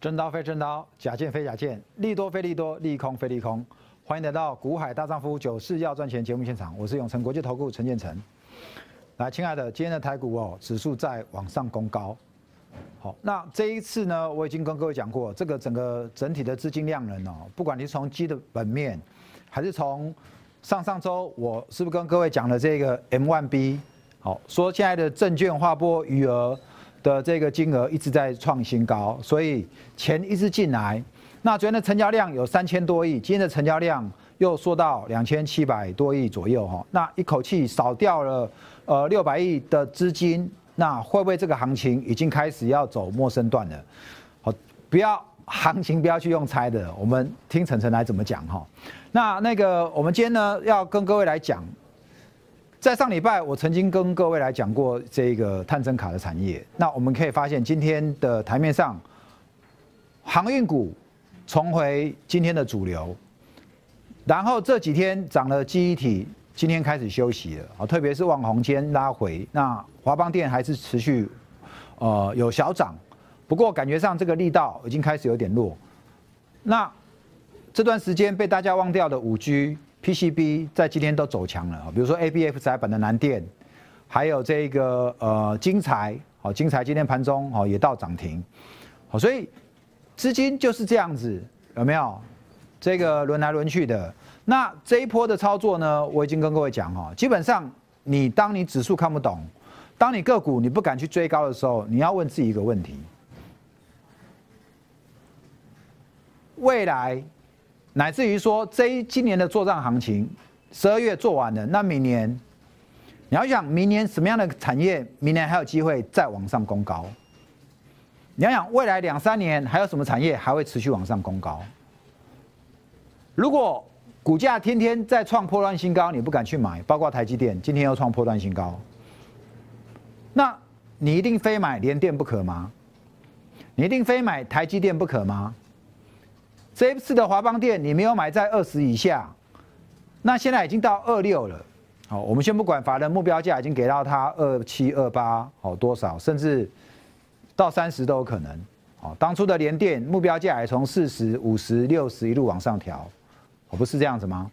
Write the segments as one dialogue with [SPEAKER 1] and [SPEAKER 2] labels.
[SPEAKER 1] 真刀非真刀，假剑非假剑，利多非利多，利空非利空。欢迎来到《股海大丈夫》九四要赚钱节目现场，我是永诚国际投顾陈建成。来，亲爱的，今天的台股哦，指数在往上攻高。好，那这一次呢，我已经跟各位讲过，这个整个整体的资金量能哦，不管你是从基的本面，还是从上上周，我是不是跟各位讲了这个 M1B？好，说现在的证券划拨余额。的这个金额一直在创新高，所以钱一直进来。那昨天的成交量有三千多亿，今天的成交量又缩到两千七百多亿左右哈。那一口气少掉了呃六百亿的资金，那会不会这个行情已经开始要走陌生段了？好，不要行情不要去用猜的，我们听晨晨来怎么讲哈。那那个我们今天呢要跟各位来讲。在上礼拜，我曾经跟各位来讲过这个探针卡的产业。那我们可以发现，今天的台面上，航运股重回今天的主流。然后这几天涨了记忆体，今天开始休息了啊，特别是网红间拉回。那华邦电还是持续呃有小涨，不过感觉上这个力道已经开始有点弱。那这段时间被大家忘掉的五 G。PCB 在今天都走强了比如说 ABF 窄板的南电，还有这个呃金材，好金材今天盘中哦也到涨停，好所以资金就是这样子有没有？这个轮来轮去的，那这一波的操作呢，我已经跟各位讲哦，基本上你当你指数看不懂，当你个股你不敢去追高的时候，你要问自己一个问题：未来。乃至于说，这今年的做账行情，十二月做完了，那明年你要想，明年什么样的产业，明年还有机会再往上攻高？你要想，未来两三年还有什么产业还会持续往上攻高？如果股价天天在创破断新高，你不敢去买，包括台积电今天又创破断新高，那你一定非买联电不可吗？你一定非买台积电不可吗？这一次的华邦电，你没有买在二十以下，那现在已经到二六了。好，我们先不管法人目标价已经给到他二七二八，好多少，甚至到三十都有可能。好，当初的联电目标价也从四十五十六十一路往上调，我不是这样子吗？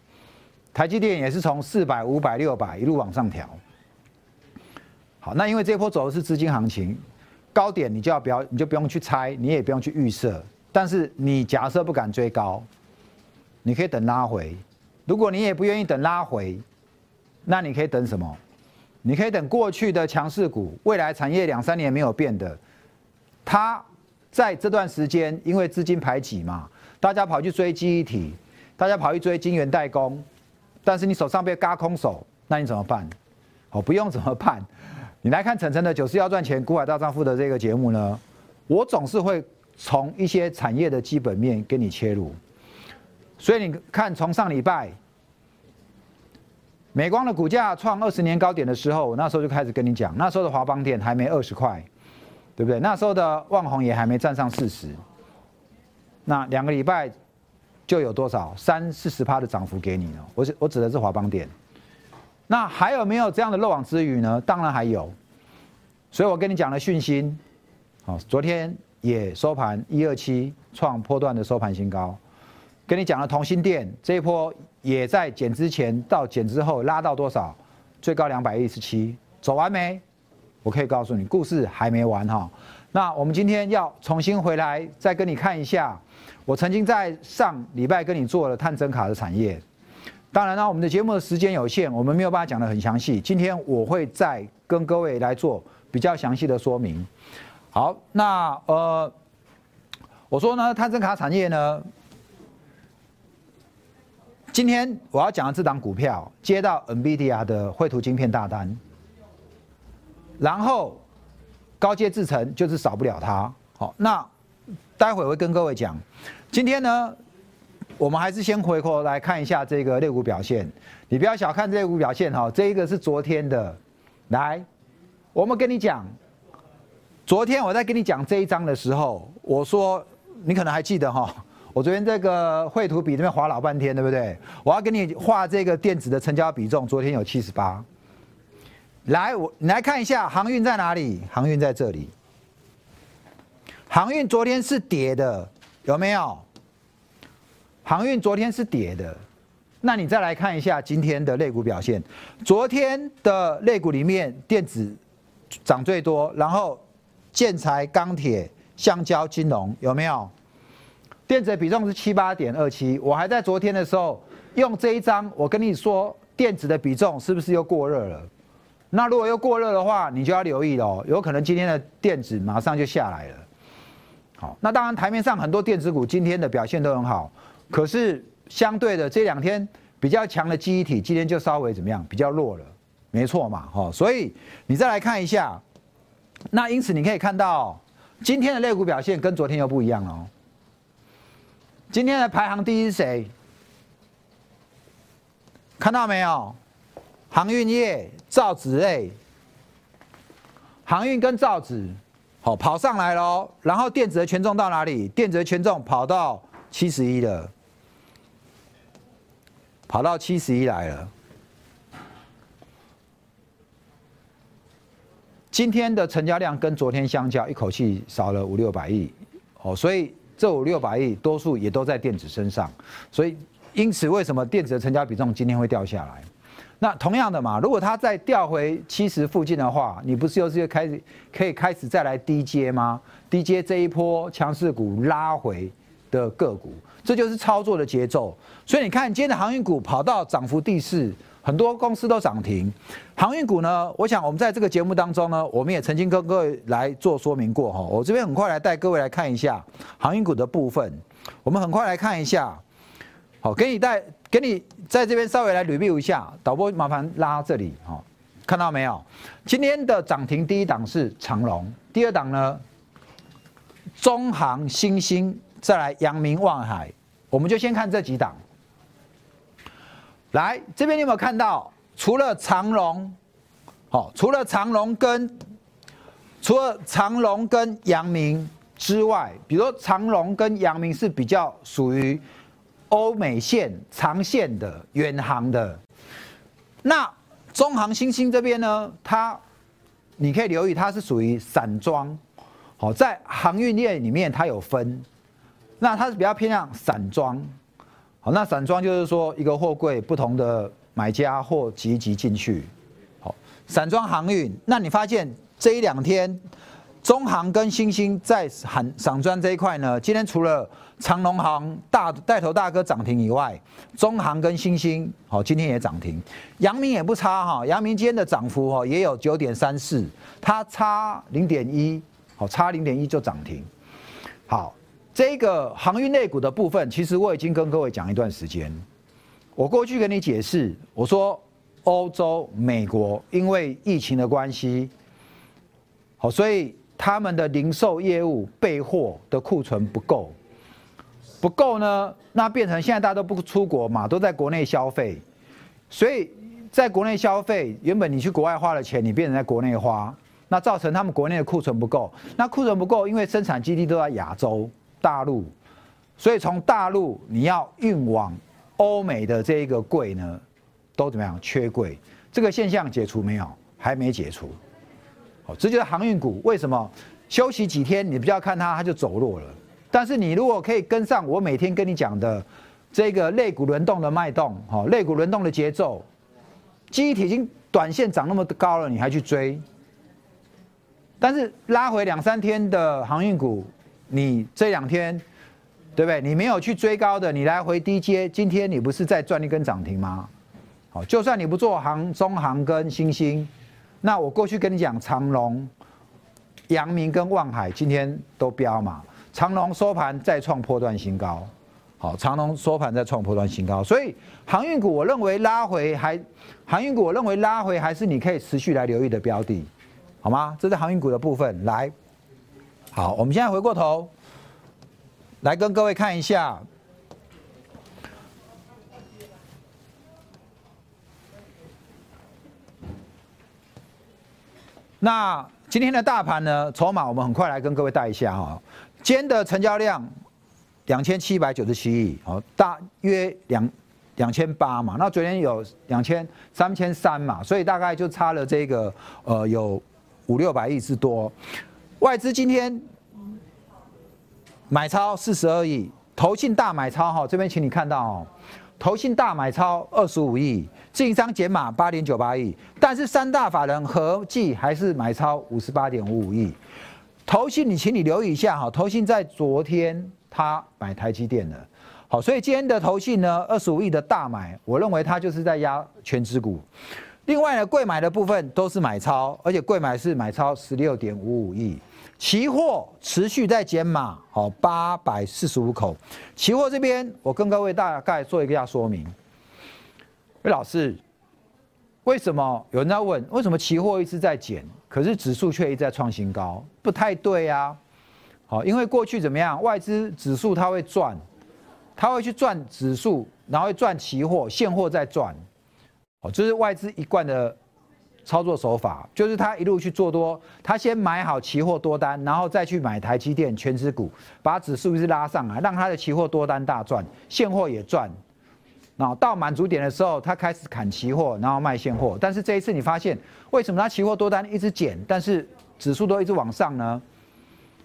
[SPEAKER 1] 台积电也是从四百五百六百一路往上调。好，那因为这波走的是资金行情，高点你就要不要，你就不用去猜，你也不用去预设。但是你假设不敢追高，你可以等拉回。如果你也不愿意等拉回，那你可以等什么？你可以等过去的强势股，未来产业两三年没有变的，它在这段时间因为资金排挤嘛，大家跑去追记忆体，大家跑去追晶圆代工，但是你手上被嘎空手，那你怎么办？哦，不用怎么办？你来看晨晨的九四要赚钱股海大丈夫的这个节目呢，我总是会。从一些产业的基本面给你切入，所以你看，从上礼拜美光的股价创二十年高点的时候，那时候就开始跟你讲，那时候的华邦电还没二十块，对不对？那时候的旺宏也还没站上四十，那两个礼拜就有多少三四十趴的涨幅给你了。我我指的是华邦电，那还有没有这样的漏网之鱼呢？当然还有，所以我跟你讲了讯息，好，昨天。也收盘一二七创波段的收盘新高，跟你讲了同心店这一波也在减之前到减之后拉到多少？最高两百一十七，走完没？我可以告诉你，故事还没完哈。那我们今天要重新回来再跟你看一下，我曾经在上礼拜跟你做了探针卡的产业。当然呢，我们的节目的时间有限，我们没有办法讲得很详细。今天我会再跟各位来做比较详细的说明。好，那呃，我说呢，探针卡产业呢，今天我要讲的这档股票接到 NVIDIA 的绘图晶片大单，然后高阶制程就是少不了它。好，那待会会跟各位讲，今天呢，我们还是先回头来看一下这个类股表现。你不要小看类股表现哈，这一个是昨天的，来，我们跟你讲。昨天我在跟你讲这一章的时候，我说你可能还记得哈，我昨天这个绘图笔这边划老半天，对不对？我要跟你画这个电子的成交比重，昨天有七十八。来，我你来看一下航运在哪里？航运在这里。航运昨天是跌的，有没有？航运昨天是跌的，那你再来看一下今天的肋股表现。昨天的肋股里面，电子涨最多，然后建材、钢铁、橡胶、金融有没有？电子的比重是七八点二七。我还在昨天的时候用这一张，我跟你说，电子的比重是不是又过热了？那如果又过热的话，你就要留意喽，有可能今天的电子马上就下来了。好，那当然台面上很多电子股今天的表现都很好。可是相对的，这两天比较强的记忆体，今天就稍微怎么样？比较弱了，没错嘛，哈。所以你再来看一下，那因此你可以看到今天的类股表现跟昨天又不一样了。今天的排行第一是谁？看到没有？航运业、造纸类，航运跟造纸，好跑上来喽。然后电子的权重到哪里？电子的权重跑到七十一了。跑到七十一来了。今天的成交量跟昨天相较，一口气少了五六百亿，哦，所以这五六百亿多数也都在电子身上，所以因此为什么电子的成交比重今天会掉下来？那同样的嘛，如果它再掉回七十附近的话，你不是又是开始可以开始再来低阶吗？低阶这一波强势股拉回的个股。这就是操作的节奏，所以你看今天的航运股跑到涨幅第四，很多公司都涨停。航运股呢，我想我们在这个节目当中呢，我们也曾经跟各位来做说明过哈。我这边很快来带各位来看一下航运股的部分，我们很快来看一下，好，给你带给你在这边稍微来 review 一下。导播麻烦拉这里哈，看到没有？今天的涨停第一档是长隆，第二档呢，中航、新兴。再来阳明、望海，我们就先看这几档。来这边你有没有看到？除了长隆，好，除了长隆跟除了长隆跟阳明之外，比如说长隆跟阳明是比较属于欧美线长线的远航的。那中航、新星这边呢，它你可以留意，它是属于散装。好，在航运业里面，它有分。那它是比较偏向散装，好，那散装就是说一个货柜不同的买家货集集进去，好，散装航运。那你发现这一两天中航跟星星在散散装这一块呢，今天除了长龙航大带头大哥涨停以外，中航跟星星好今天也涨停，阳明也不差哈，阳明今天的涨幅哈也有九点三四，它差零点一，好差零点一就涨停，好。这个航运类股的部分，其实我已经跟各位讲一段时间。我过去跟你解释，我说欧洲、美国因为疫情的关系，好，所以他们的零售业务备货的库存不够，不够呢，那变成现在大家都不出国嘛，都在国内消费，所以在国内消费，原本你去国外花的钱，你变成在国内花，那造成他们国内的库存不够。那库存不够，因为生产基地都在亚洲。大陆，所以从大陆你要运往欧美的这一个柜呢，都怎么样？缺柜，这个现象解除没有？还没解除。好，这就是航运股为什么休息几天，你不要看它，它就走弱了。但是你如果可以跟上我每天跟你讲的这个肋骨轮动的脉动，哈，肋骨轮动的节奏，机体已经短线涨那么高了，你还去追？但是拉回两三天的航运股。你这两天，对不对？你没有去追高的，你来回低接，今天你不是在赚一根涨停吗？好，就算你不做行中行跟新兴，那我过去跟你讲长隆、阳明跟望海今天都飙嘛。长隆收盘再创破断新高，好，长隆收盘再创破断新高，所以航运股我认为拉回还，航运股我认为拉回还是你可以持续来留意的标的，好吗？这是航运股的部分，来。好，我们现在回过头来跟各位看一下。那今天的大盘呢？筹码我们很快来跟各位带一下哈。今天的成交量两千七百九十七亿，好，大约两两千八嘛。那昨天有两千三千三嘛，所以大概就差了这个呃有五六百亿之多。外资今天买超四十二亿，投信大买超哈，这边请你看到哦，投信大买超二十五亿，自营商减码八点九八亿，但是三大法人合计还是买超五十八点五五亿。投信你请你留意一下哈，投信在昨天他买台积电了，好，所以今天的投信呢二十五亿的大买，我认为它就是在压全指股。另外呢，贵买的部分都是买超，而且贵买是买超十六点五五亿。期货持续在减码，好，八百四十五口。期货这边，我跟各位大概做一个下说明。魏老师，为什么有人在问，为什么期货一直在减，可是指数却一直在创新高？不太对呀。好，因为过去怎么样，外资指数它会赚，它会去赚指数，然后赚期货，现货在赚。这是外资一贯的操作手法，就是他一路去做多，他先买好期货多单，然后再去买台积电全指股，把指数一直拉上来，让他的期货多单大赚，现货也赚。然后到满足点的时候，他开始砍期货，然后卖现货。但是这一次你发现，为什么他期货多单一直减，但是指数都一直往上呢？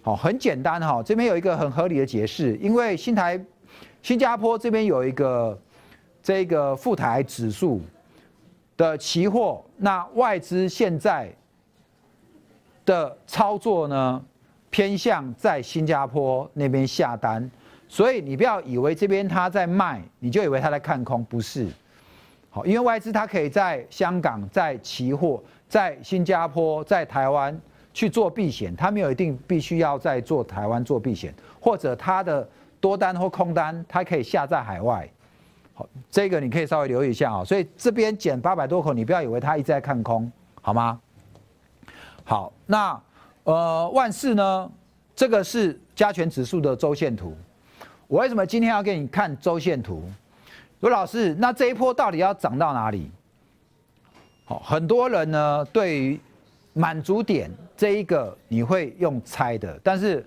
[SPEAKER 1] 好，很简单哈，这边有一个很合理的解释，因为新台新加坡这边有一个这个富台指数。的期货，那外资现在的操作呢，偏向在新加坡那边下单，所以你不要以为这边他在卖，你就以为他在看空，不是。好，因为外资它可以在香港、在期货、在新加坡、在台湾去做避险，它没有一定必须要在做台湾做避险，或者它的多单或空单，它可以下在海外。这个你可以稍微留意一下啊，所以这边减八百多口，你不要以为它一直在看空，好吗？好，那呃万事呢？这个是加权指数的周线图。我为什么今天要给你看周线图？罗老师，那这一波到底要涨到哪里？好，很多人呢对于满足点这一个你会用猜的，但是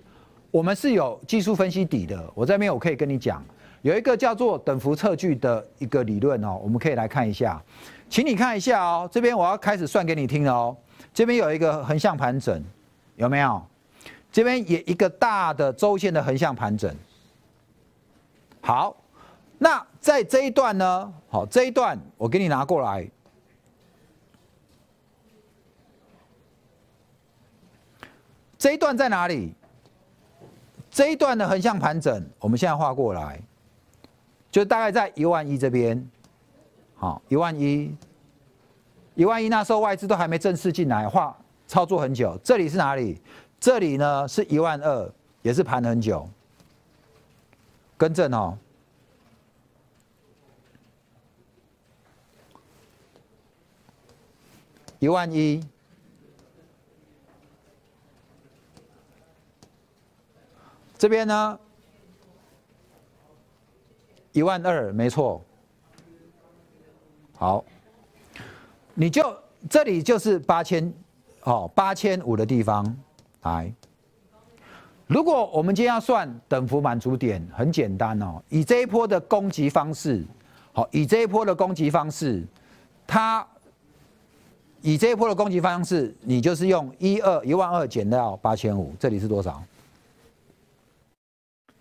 [SPEAKER 1] 我们是有技术分析底的。我这边我可以跟你讲。有一个叫做等幅测距的一个理论哦，我们可以来看一下，请你看一下哦，这边我要开始算给你听了哦。这边有一个横向盘整，有没有？这边也一个大的周线的横向盘整。好，那在这一段呢？好，这一段我给你拿过来，这一段在哪里？这一段的横向盘整，我们现在画过来。就大概在一万一这边，好，一万一，一万一那时候外资都还没正式进来，话操作很久。这里是哪里？这里呢是一万二，也是盘很久。更正哦，一万一，这边呢？一万二，没错。好，你就这里就是八千，哦，八千五的地方来。如果我们今天要算等幅满足点，很简单哦，以这一波的攻击方式，好，以这一波的攻击方式，它以这一波的攻击方式，你就是用一二一万二减掉八千五，这里是多少？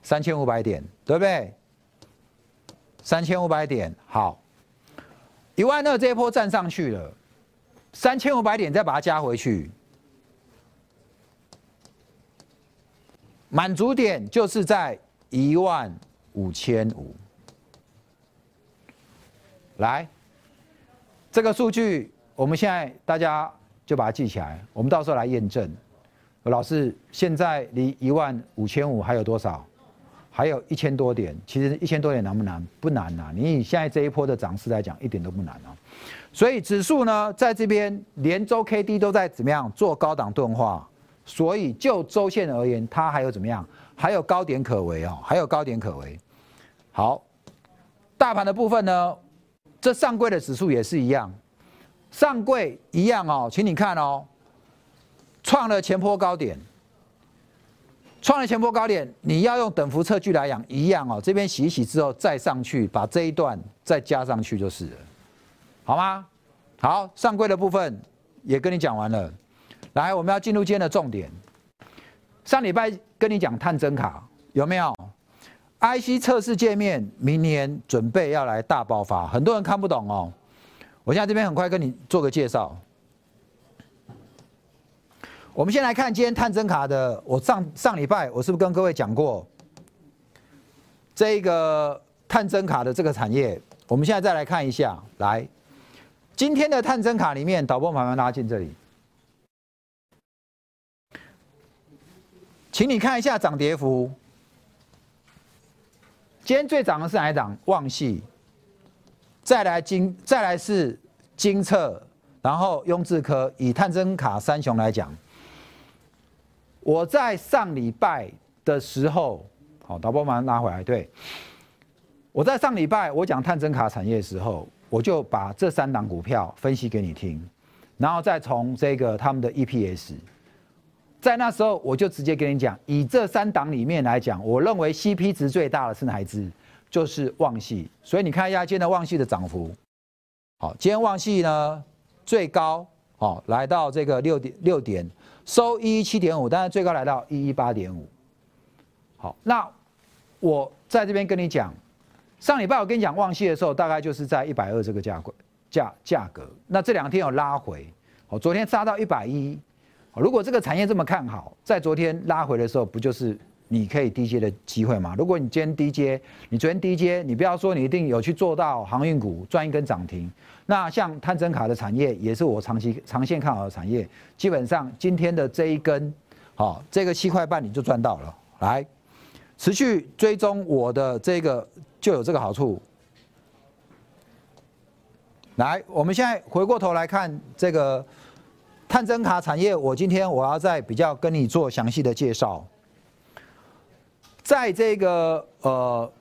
[SPEAKER 1] 三千五百点，对不对？三千五百点，好，一万二这一波站上去了，三千五百点再把它加回去，满足点就是在一万五千五。来，这个数据我们现在大家就把它记起来，我们到时候来验证。老师，现在离一万五千五还有多少？还有一千多点，其实一千多点难不难？不难呐。你以现在这一波的涨势来讲，一点都不难啊。所以指数呢，在这边连周 K D 都在怎么样做高档钝化，所以就周线而言，它还有怎么样？还有高点可为哦，还有高点可为。好，大盘的部分呢，这上柜的指数也是一样，上柜一样哦，请你看哦，创了前波高点。创了前波高点，你要用等幅测距来养，一样哦。这边洗一洗之后再上去，把这一段再加上去就是了，好吗？好，上柜的部分也跟你讲完了。来，我们要进入今天的重点。上礼拜跟你讲探针卡，有没有？IC 测试界面明年准备要来大爆发，很多人看不懂哦。我现在这边很快跟你做个介绍。我们先来看今天探针卡的，我上上礼拜我是不是跟各位讲过这个探针卡的这个产业？我们现在再来看一下，来今天的探针卡里面，导播慢慢拉进这里。请你看一下涨跌幅。今天最涨的是哪一档？旺系，再来金，再来是金策，然后雍智科。以探针卡三雄来讲，我在上礼拜的时候，好，导播马上拉回来。对，我在上礼拜我讲探针卡产业的时候，我就把这三档股票分析给你听，然后再从这个他们的 EPS。在那时候，我就直接跟你讲，以这三档里面来讲，我认为 CP 值最大的是哪一支？就是旺系。所以你看一下今天的旺系的涨幅。好，今天旺系呢最高好来到这个六点六点，收一一七点五，但是最高来到一一八点五。好，那我在这边跟你讲，上礼拜我跟你讲旺季的时候，大概就是在一百二这个价格价价格。那这两天有拉回，好，昨天杀到一百一。如果这个产业这么看好，在昨天拉回的时候，不就是你可以低阶的机会吗？如果你今天低阶，你昨天低阶，你不要说你一定有去做到航运股赚一根涨停。那像探针卡的产业，也是我长期长线看好的产业。基本上今天的这一根，好，这个七块半你就赚到了。来，持续追踪我的这个就有这个好处。来，我们现在回过头来看这个。探针卡产业，我今天我要再比较跟你做详细的介绍。在这个呃，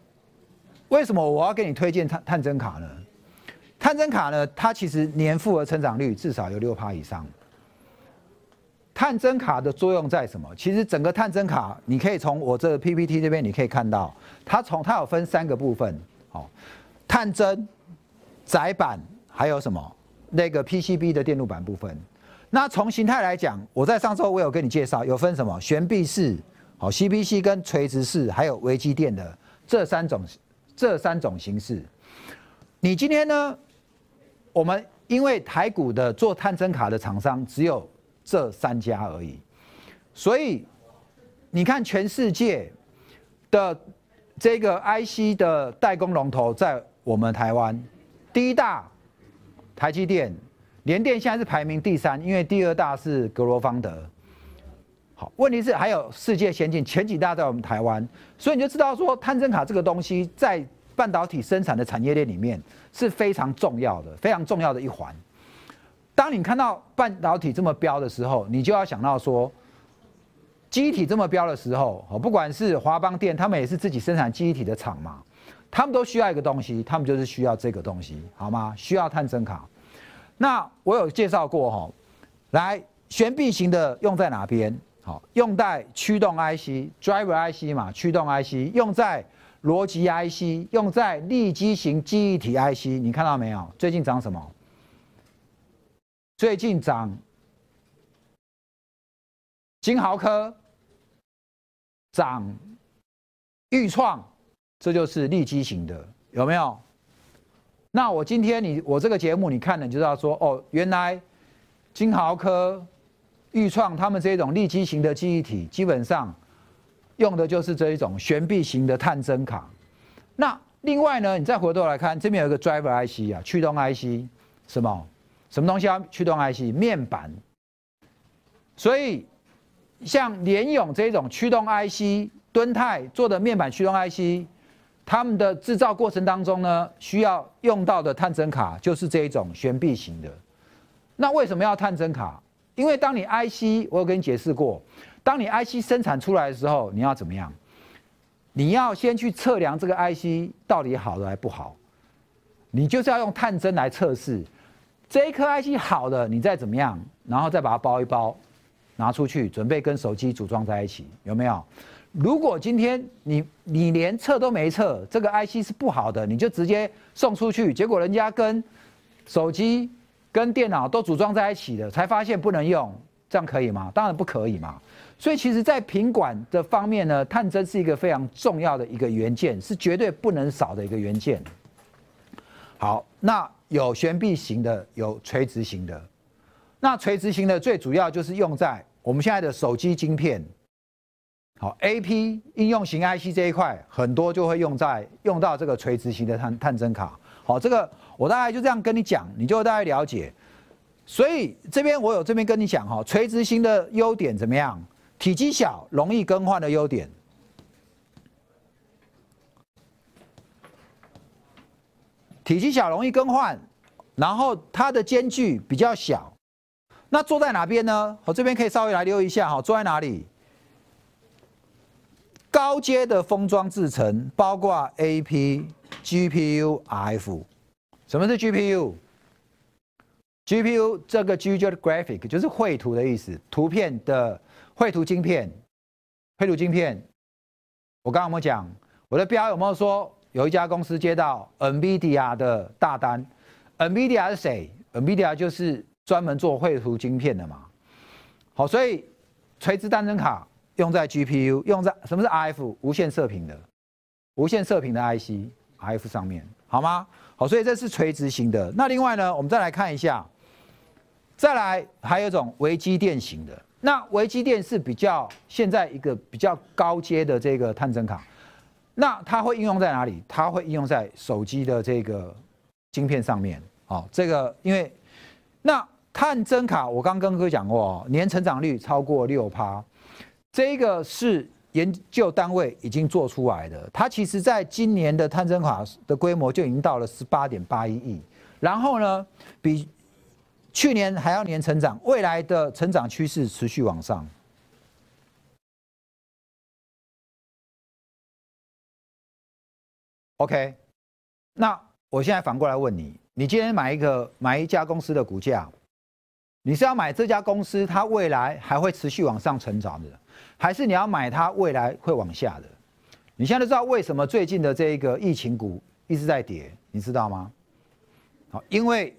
[SPEAKER 1] 为什么我要给你推荐探探针卡呢？探针卡呢，它其实年复合成长率至少有六趴以上。探针卡的作用在什么？其实整个探针卡，你可以从我这 PPT 这边你可以看到，它从它有分三个部分，好，探针、载板，还有什么那个 PCB 的电路板部分。那从形态来讲，我在上周我有跟你介绍，有分什么悬臂式、好 CPC 跟垂直式，还有微机电的这三种这三种形式。你今天呢？我们因为台股的做探针卡的厂商只有这三家而已，所以你看全世界的这个 IC 的代工龙头在我们台湾，第一大台积电。联电现在是排名第三，因为第二大是格罗方德。好，问题是还有世界先进前几大在我们台湾，所以你就知道说，探针卡这个东西在半导体生产的产业链里面是非常重要的，非常重要的一环。当你看到半导体这么标的时候，你就要想到说，机体这么标的时候，哦，不管是华邦电，他们也是自己生产机体的厂嘛，他们都需要一个东西，他们就是需要这个东西，好吗？需要探针卡。那我有介绍过哈，来悬臂型的用在哪边？用在驱动 IC、Driver IC 嘛，驱动 IC 用在逻辑 IC，用在立基型记忆体 IC。你看到没有？最近涨什么？最近涨金豪科，涨裕创，这就是立基型的，有没有？那我今天你我这个节目你看了你就知道说哦，原来金豪科、裕创他们这种立基型的记忆体，基本上用的就是这一种悬臂型的探针卡。那另外呢，你再回头来看，这边有一个 driver IC 啊，驱动 IC，什么什么东西啊？驱动 IC 面板。所以像联咏这种驱动 IC，敦泰做的面板驱动 IC。他们的制造过程当中呢，需要用到的探针卡就是这一种悬臂型的。那为什么要探针卡？因为当你 IC，我有跟你解释过，当你 IC 生产出来的时候，你要怎么样？你要先去测量这个 IC 到底好的还不好。你就是要用探针来测试这一颗 IC 好的，你再怎么样，然后再把它包一包，拿出去准备跟手机组装在一起，有没有？如果今天你你连测都没测，这个 IC 是不好的，你就直接送出去，结果人家跟手机、跟电脑都组装在一起的，才发现不能用，这样可以吗？当然不可以嘛。所以其实，在品管的方面呢，探针是一个非常重要的一个元件，是绝对不能少的一个元件。好，那有悬臂型的，有垂直型的。那垂直型的最主要就是用在我们现在的手机晶片，好，A P 应用型 I C 这一块，很多就会用在用到这个垂直型的探探针卡。好，这个我大概就这样跟你讲，你就大概了解。所以这边我有这边跟你讲哈，垂直型的优点怎么样？体积小，容易更换的优点。体积小，容易更换，然后它的间距比较小。那坐在哪边呢？我这边可以稍微来溜一下哈，坐在哪里？高阶的封装制成，包括 A P、G P U、F。什么是 G P U？G P U 这个 G 就是 graphic，就是绘图的意思，图片的绘图晶片。绘图晶片，我刚刚有没有讲？我的标有没有说有一家公司接到 NVIDIA 的大单？NVIDIA 是谁？NVIDIA 就是。专门做绘图晶片的嘛，好，所以垂直单针卡用在 GPU，用在什么是 RF 无线射频的，无线射频的 IC，RF 上面，好吗？好，所以这是垂直型的。那另外呢，我们再来看一下，再来还有一种微机电型的。那微机电是比较现在一个比较高阶的这个探针卡，那它会应用在哪里？它会应用在手机的这个晶片上面。好，这个因为那。探针卡，我刚跟各位讲过哦，年成长率超过六趴，这个是研究单位已经做出来的。它其实在今年的探针卡的规模就已经到了十八点八一亿，然后呢，比去年还要年成长，未来的成长趋势持续往上。OK，那我现在反过来问你，你今天买一个买一家公司的股价？你是要买这家公司，它未来还会持续往上成长的，还是你要买它未来会往下的？你现在都知道为什么最近的这一个疫情股一直在跌，你知道吗？好，因为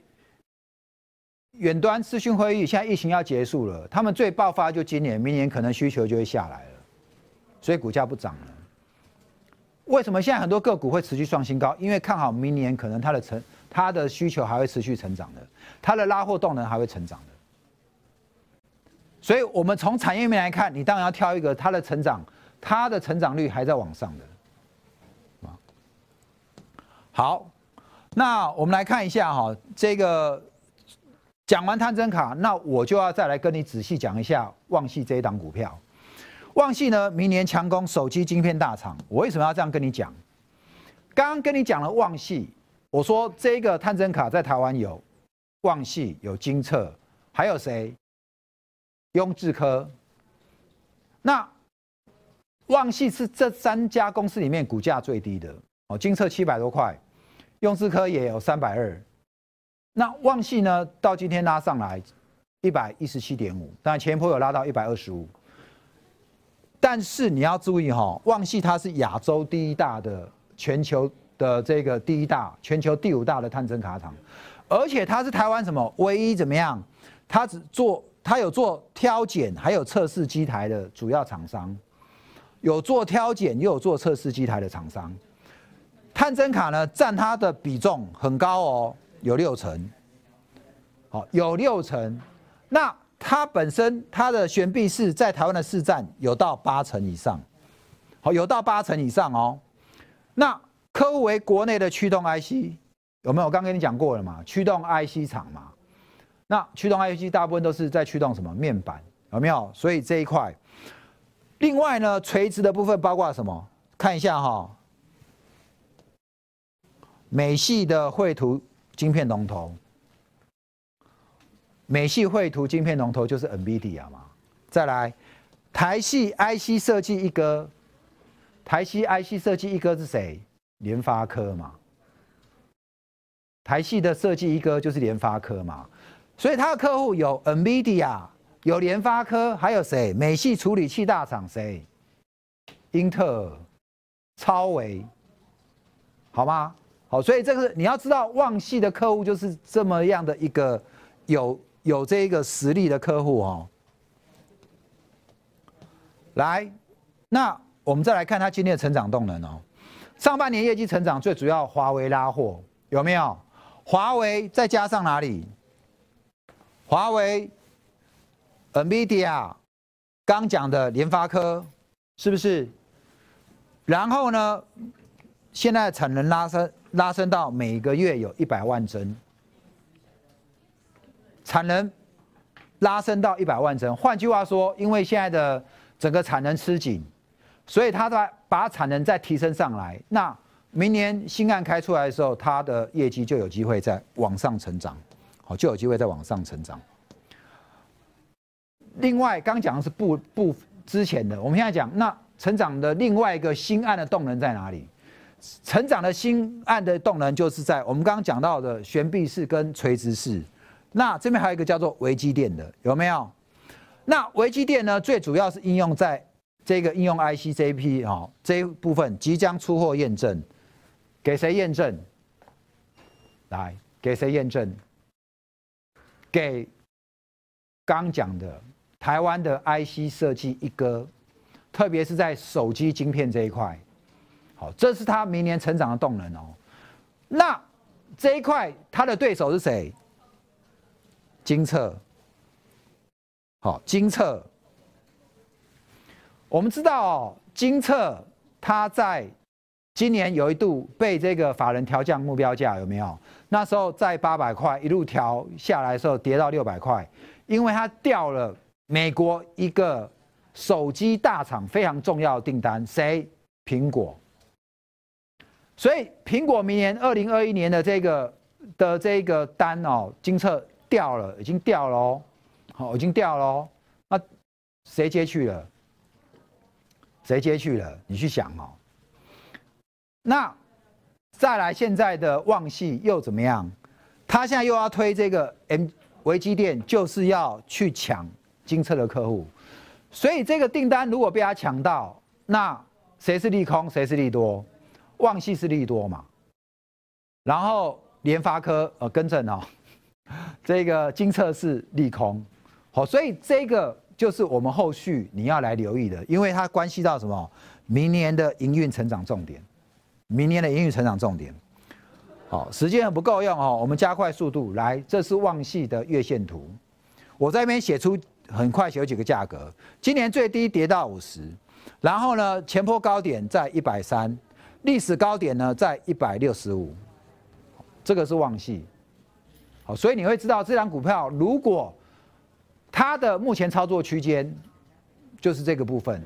[SPEAKER 1] 远端资讯会议现在疫情要结束了，他们最爆发就今年，明年可能需求就会下来了，所以股价不涨了。为什么现在很多个股会持续创新高？因为看好明年可能它的成它的需求还会持续成长的，它的拉货动能还会成长的。所以，我们从产业面来看，你当然要挑一个它的成长，它的成长率还在往上的。好，那我们来看一下哈，这个讲完探针卡，那我就要再来跟你仔细讲一下旺系这一档股票。旺系呢，明年强攻手机晶片大厂。我为什么要这样跟你讲？刚刚跟你讲了旺系，我说这个探针卡在台湾有旺系，有金策，还有谁？雍智科，那旺系是这三家公司里面股价最低的哦，金策七百多块，雍智科也有三百二，那旺系呢到今天拉上来一百一十七点五，但前坡有拉到一百二十五，但是你要注意哈，旺系它是亚洲第一大的，全球的这个第一大，全球第五大的探针卡厂，而且它是台湾什么唯一怎么样？它只做。它有做挑拣，还有测试机台的主要厂商，有做挑拣又有做测试机台的厂商。探针卡呢，占它的比重很高哦，有六成。好，有六成。那它本身它的悬臂式在台湾的市占有到八成以上。好，有到八成以上哦。那客户为国内的驱动 IC，有没有？我刚跟你讲过了嘛，驱动 IC 厂嘛。那驱动 IC 大部分都是在驱动什么面板有没有？所以这一块，另外呢，垂直的部分包括什么？看一下哈，美系的绘图晶片龙头，美系绘图晶片龙头就是 NVIDIA 嘛。再来，台系 IC 设计一哥，台系 IC 设计一哥是谁？联发科嘛。台系的设计一哥就是联发科嘛。所以他的客户有 NVIDIA，有联发科，还有谁？美系处理器大厂谁？英特尔、超维，好吗？好，所以这个你要知道，旺系的客户就是这么样的一个有有这个实力的客户哦。来，那我们再来看他今天的成长动能哦。上半年业绩成长最主要华为拉货有没有？华为再加上哪里？华为、NVIDIA，刚讲的联发科是不是？然后呢，现在产能拉升拉升到每个月有一百万针，产能拉升到一百万针。换句话说，因为现在的整个产能吃紧，所以它在把产能再提升上来。那明年新案开出来的时候，它的业绩就有机会在往上成长，就有机会在往上成长。另外，刚讲的是不不之前的，我们现在讲那。成长的另外一个新案的动能在哪里？成长的新案的动能就是在我们刚刚讲到的悬臂式跟垂直式。那这边还有一个叫做微机电的，有没有？那微机电呢，最主要是应用在这个应用 IC 这一批啊这一部分即将出货验证，给谁验证？来，给谁验证？给刚讲的台湾的 IC 设计一哥。特别是在手机晶片这一块，好，这是它明年成长的动能哦。那这一块它的对手是谁？金策，好，金策。我们知道哦，金策它在今年有一度被这个法人调降目标价，有没有？那时候在八百块一路调下来的时候，跌到六百块，因为它掉了美国一个。手机大厂非常重要的订单，谁？苹果。所以苹果明年二零二一年的这个的这个单哦，金测掉了，已经掉了哦，好，已经掉了哦。那谁接去了？谁接去了？你去想哦。那再来，现在的旺系又怎么样？他现在又要推这个 M 维基店，就是要去抢金策的客户。所以这个订单如果被他抢到，那谁是利空，谁是利多？旺系是利多嘛？然后联发科呃更正哦，这个金策是利空，好，所以这个就是我们后续你要来留意的，因为它关系到什么？明年的营运成长重点，明年的英语成长重点。好，时间很不够用哦，我们加快速度来，这是旺系的月线图，我在那边写出。很快有几个价格，今年最低跌到五十，然后呢前坡高点在一百三，历史高点呢在一百六十五，这个是旺系，好，所以你会知道这张股票如果它的目前操作区间就是这个部分，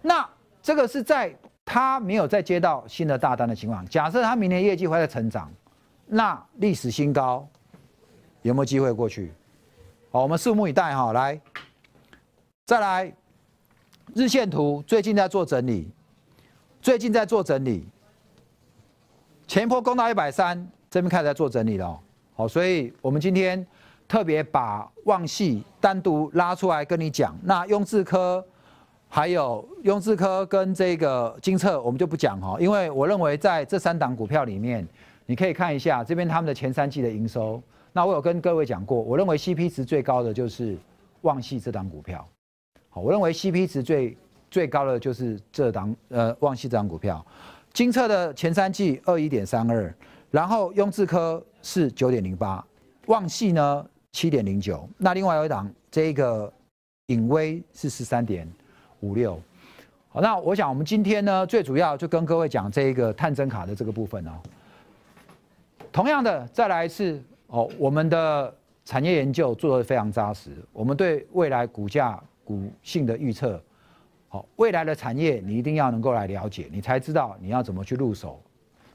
[SPEAKER 1] 那这个是在它没有再接到新的大单的情况，假设它明年业绩会在成长，那历史新高有没有机会过去？好，我们拭目以待哈。来，再来，日线图最近在做整理，最近在做整理，前坡攻到一百三，这边开始在做整理了。好，所以我们今天特别把旺系单独拉出来跟你讲。那雍智科还有雍智科跟这个金策，我们就不讲哈，因为我认为在这三档股票里面，你可以看一下这边他们的前三季的营收。那我有跟各位讲过，我认为 CP 值最高的就是旺系这档股票。好，我认为 CP 值最最高的就是这档呃旺系这档股票。金策的前三季二一点三二，然后雍智科是九点零八，旺系呢七点零九。那另外有一档这个影威是十三点五六。好，那我想我们今天呢最主要就跟各位讲这一个探针卡的这个部分哦。同样的，再来一次。哦，我们的产业研究做得非常扎实，我们对未来股价股性的预测，好，未来的产业你一定要能够来了解，你才知道你要怎么去入手，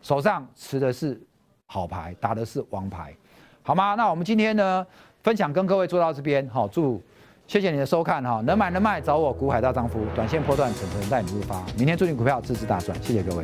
[SPEAKER 1] 手上持的是好牌，打的是王牌，好吗？那我们今天呢，分享跟各位做到这边，好，祝谢谢你的收看哈，能买能卖找我股海大丈夫，短线波段，层层带你入发，明天祝你股票支持大赚，谢谢各位。